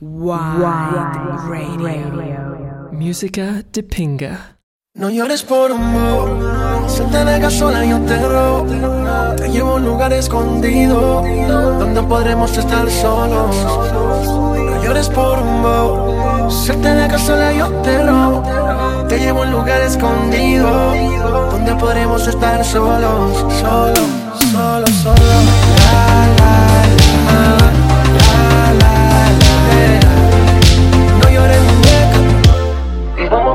Wide Radio. Música de pinga. No llores por un bobo, si te dejas sola yo te robo. Te llevo a un lugar escondido, donde podremos estar solos. No llores por un bobo, si te dejas sola yo te robo. Te llevo a un lugar escondido, donde podremos estar solos, solos, solos, solos. La, la,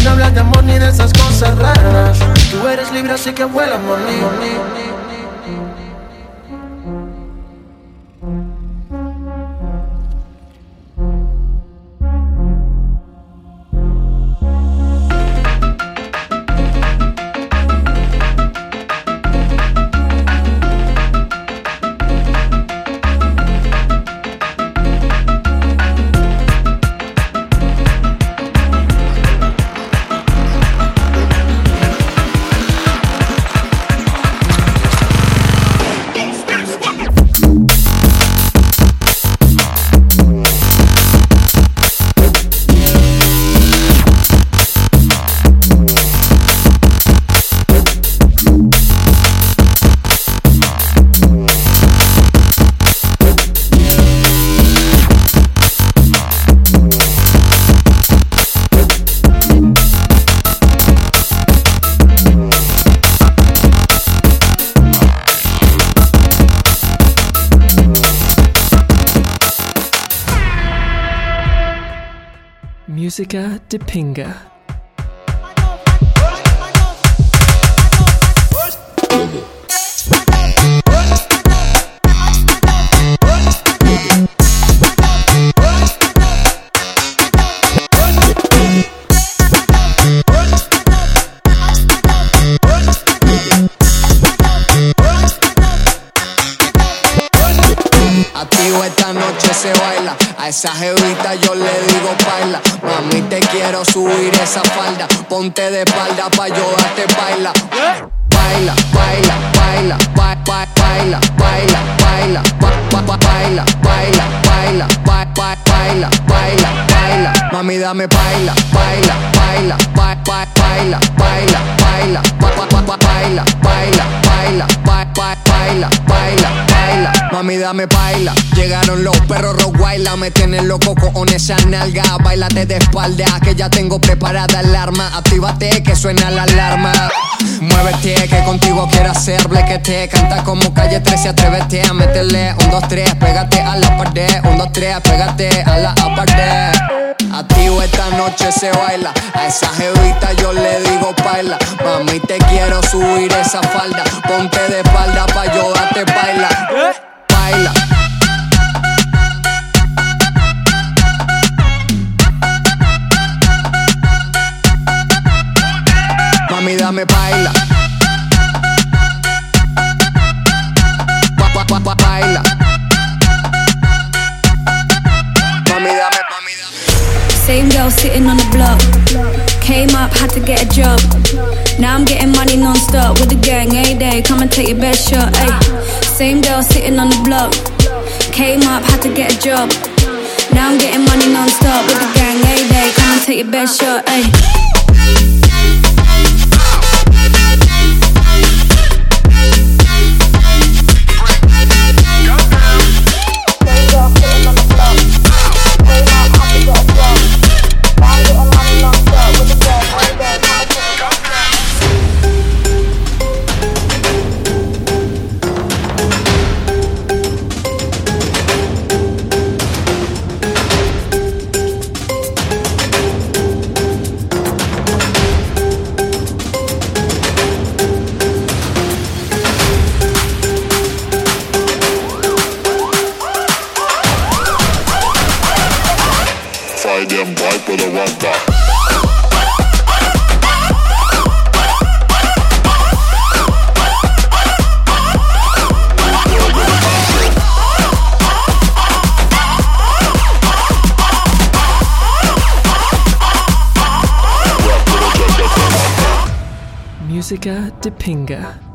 Sin hablar de amor ni de esas cosas raras. Tú eres libre, así que vuela, money. Música de pinga. Activo esta noche se baila, a esa jevita yo le digo baila. Mami te quiero subir esa falda, ponte de espalda pa' yo darte baila. Baila, baila, baila, ba- ba- baila, baila, baila, ba- ba- ba- baila, baila, baila, ba- ba- baila, baila, baila. Mami dame baila, baila, baila, ba- ba- baila, baila, baila, ba- ba- ba- ba- baila, baila, baila, ba- ba- baila, baila, baila. Mami dame baila, llegaron los perros Rottweiler, me tienen loco con esa nalga, bailate de espalda, que ya tengo preparada el arma, actívate que suena la alarma. Muévete, que contigo quiero hacer blequete, como calle 13, atrévete a meterle un, dos, tres, pégate a la pared, un, dos, tres, pégate a la pared. Activo esta noche se baila, a esa jevita yo le digo baila, mami te quiero subir esa falda, ponte de espalda pa' yo darte baila, baila. Mami dame baila. Same girl sitting on the block. Came up, had to get a job. Now I'm getting money non-stop with the gang, a day. Come and take your best shot, ayy. Same girl sitting on the block. Came up, had to get a job. Now I'm getting money non-stop with the gang, a day. Come and take your best shot, ayy. Dipinga.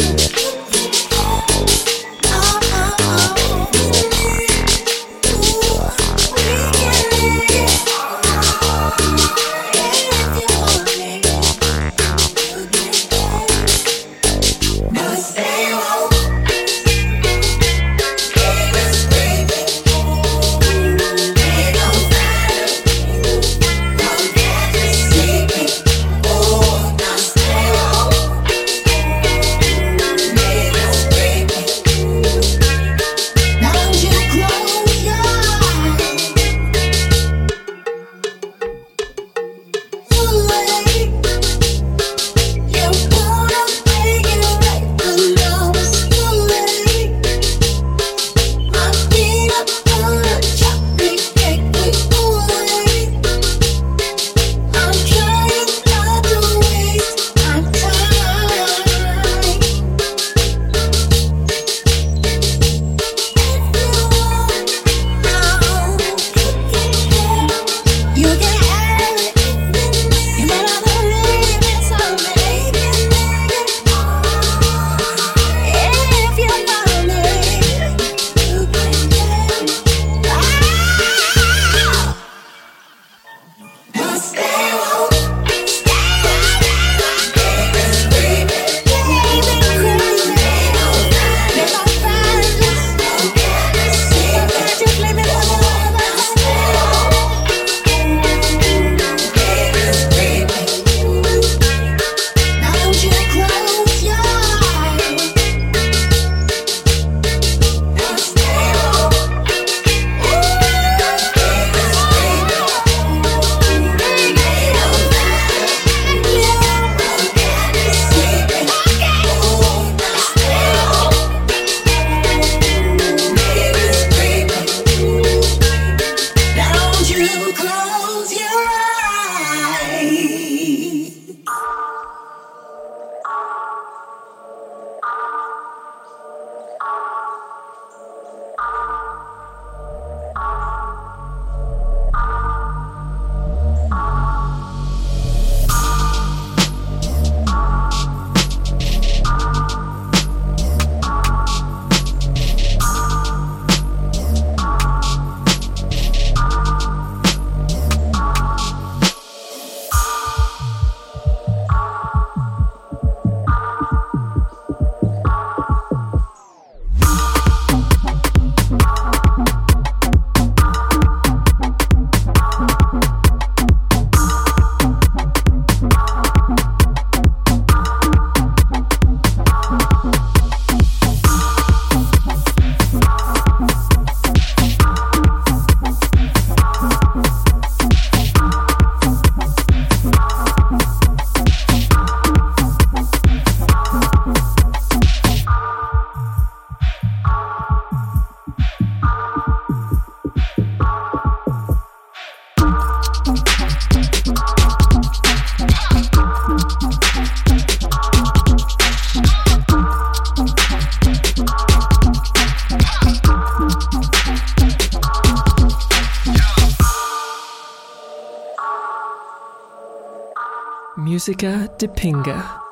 Música Jessica Depinga.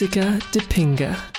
Música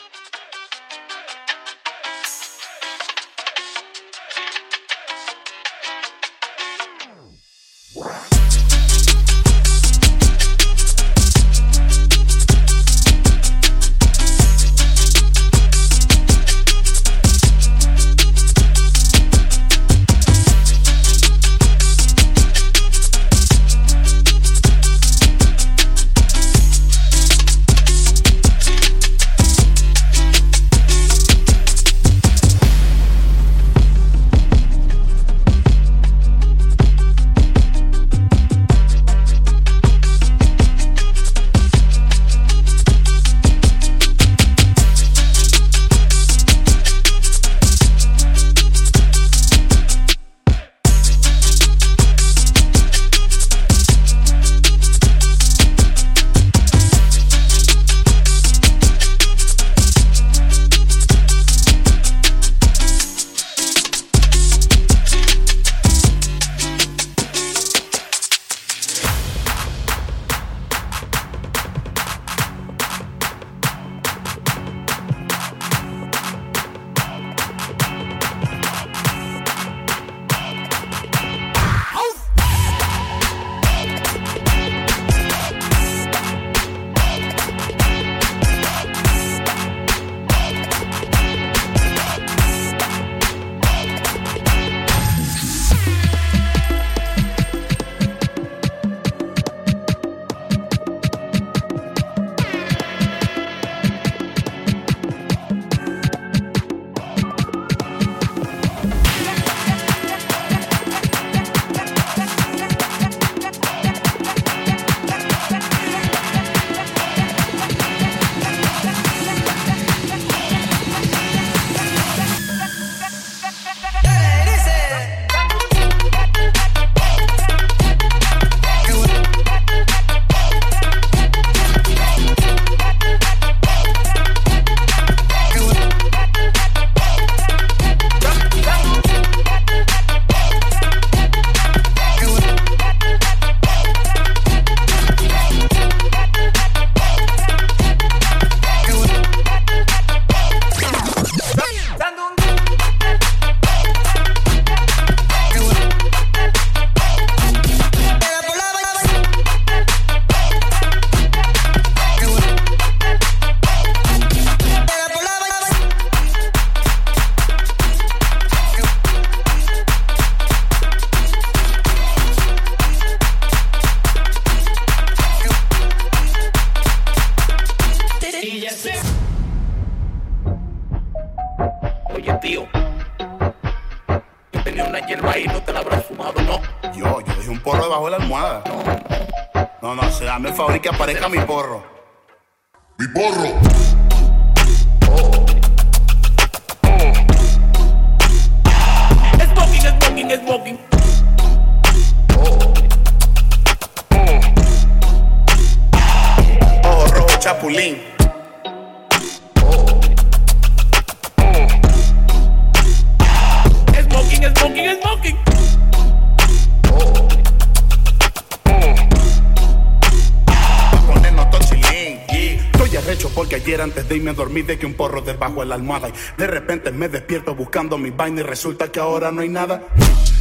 de pinga. Música de pinga. de que un porro debajo de la almohada. Y de repente me despierto buscando mi vaina y resulta que ahora no hay nada.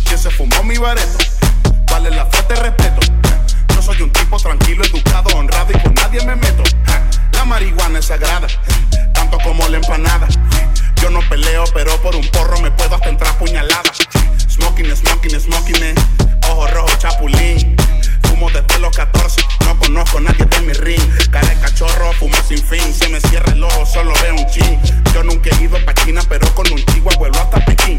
Que se fumó mi bareto. Vale la falta de respeto. Yo soy un tipo tranquilo, educado, honrado y con nadie me meto. La marihuana es sagrada, tanto como la empanada. Yo no peleo, pero por un porro me puedo hasta entrar puñalada. Smoking, smoking, smoking, eh. ojo rojo, chapulín. Fumo desde los 14, no conozco a nadie de mi ring. Cara de cachorro, fumo sin fin. Se me cierra el ojo, solo veo un chin. Yo nunca he ido pa' China, pero con un chihuahua vuelo hasta Pekín.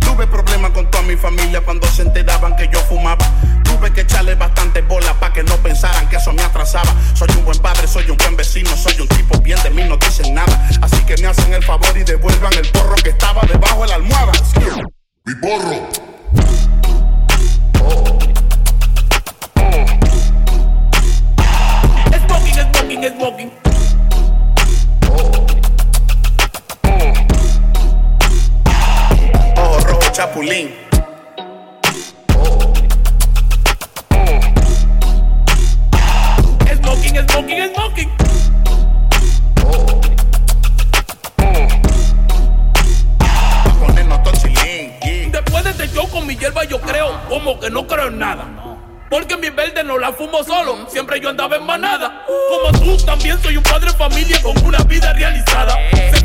Tuve problemas con toda mi familia cuando se enteraban que yo fumaba. Tuve que echarle bastante bola pa' que no pensaran que eso me atrasaba. Soy un buen padre, soy un buen vecino, soy un tipo bien de mí, no dicen nada. Así que me hacen el favor y devuelvan el porro que estaba debajo de la almohada. Mi porro. smoking, smoking. Oh. Rojo chapulín. Smoking, smoking, smoking. Después de este show con mi hierba yo creo como que no creo en nada. Porque mi verde no la fumo solo, siempre yo andaba en manada. Como tú, también soy un padre de familia con una vida realizada. Eh.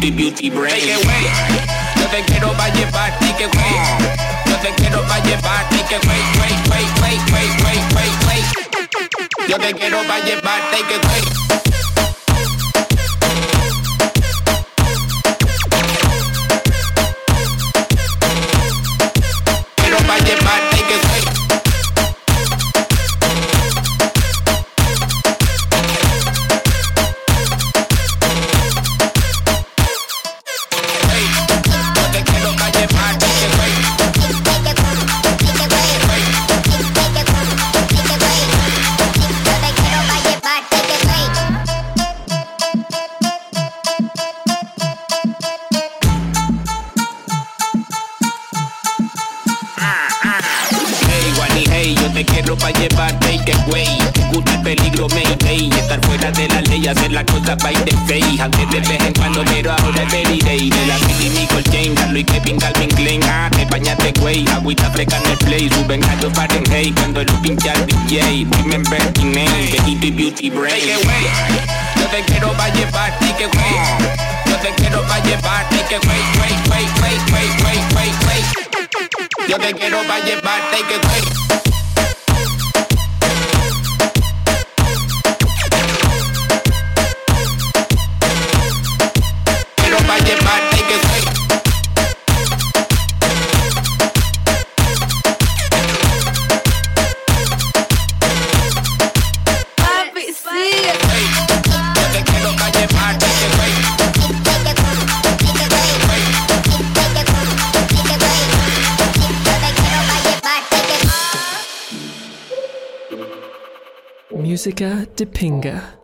y beauty brain. Take it away. No te quiero pa' llevar, take it away. No te quiero pa' llevar, take it away. Wait, wait, wait, wait, wait, wait, wait. Yo te quiero pa' llevar, take it away. Musica Dipinga.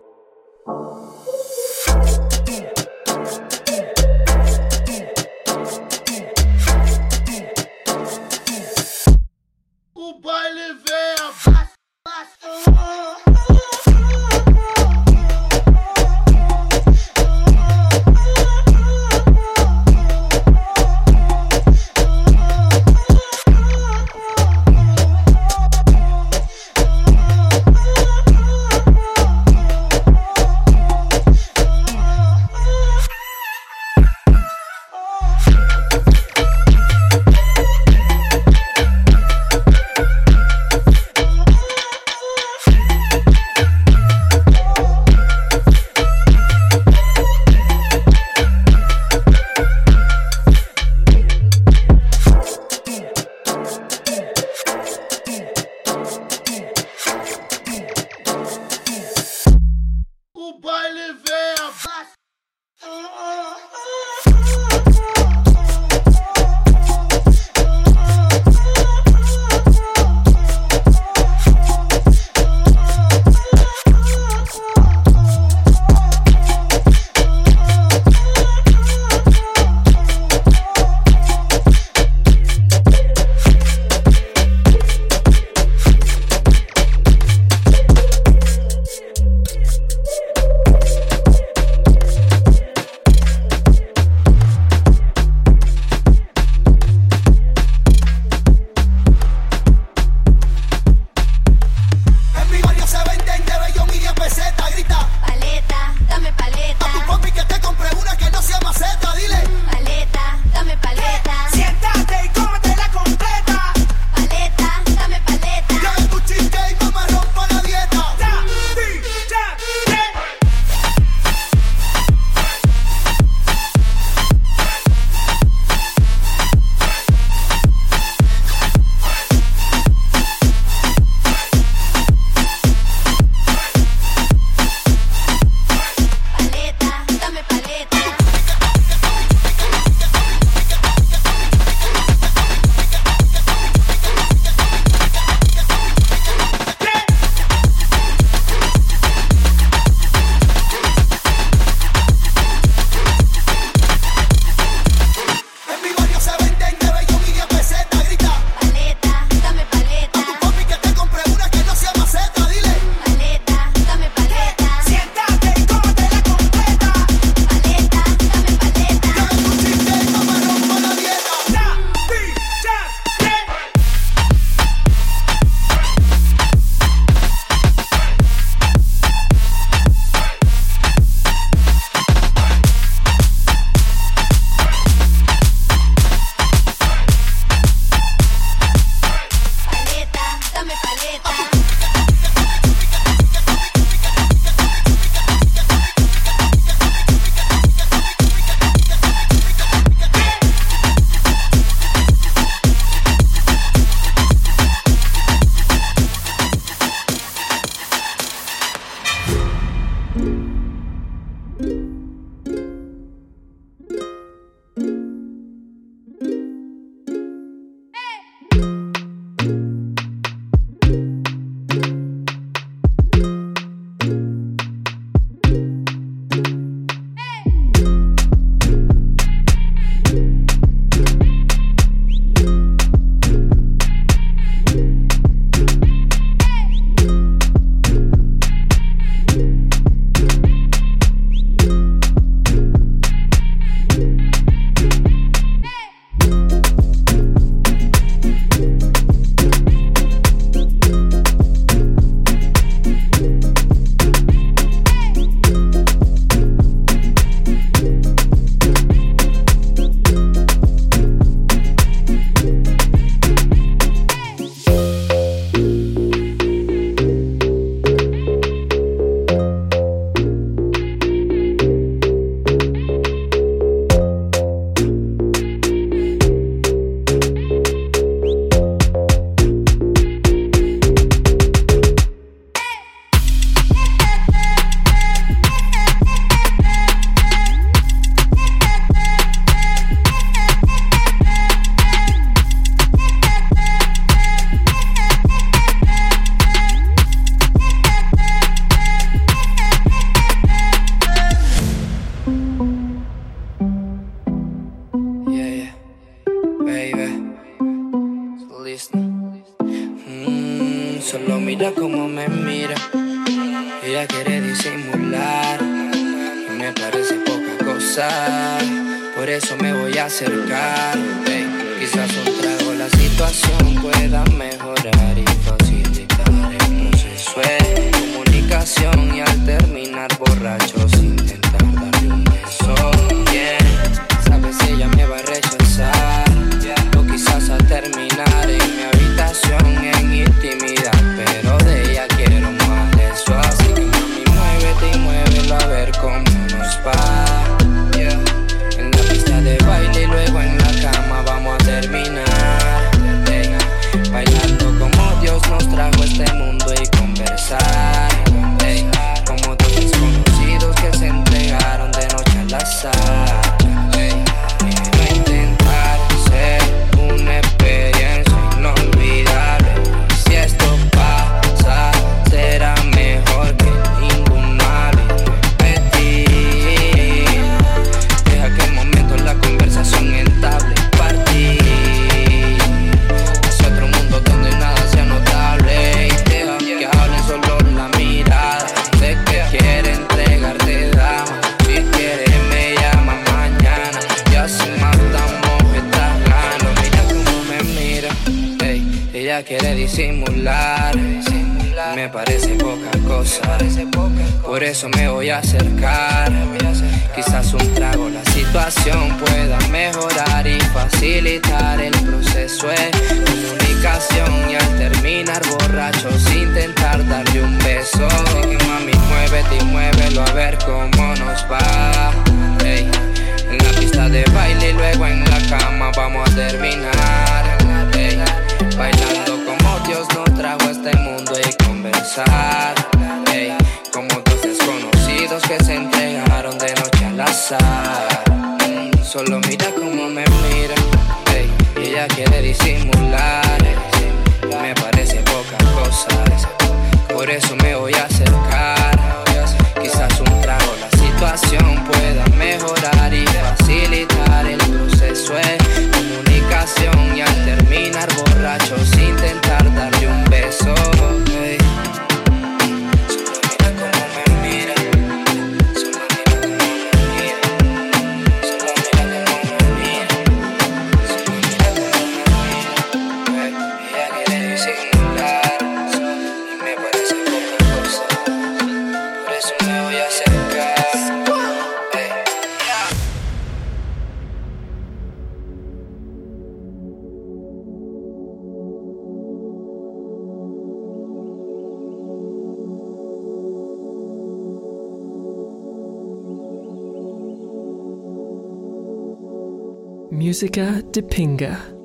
Música de Pinga.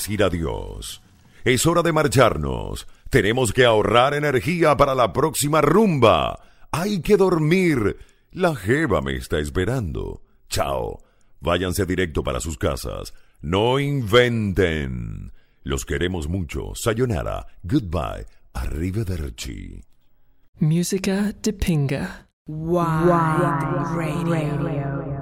Decir adiós. Es hora de marcharnos. Tenemos que ahorrar energía para la próxima rumba. Hay que dormir. La jeva me está esperando. Chao. Váyanse directo para sus casas. No inventen. Los queremos mucho. Sayonara. Goodbye. Arrivederci. Música de pinga. Wide Radio.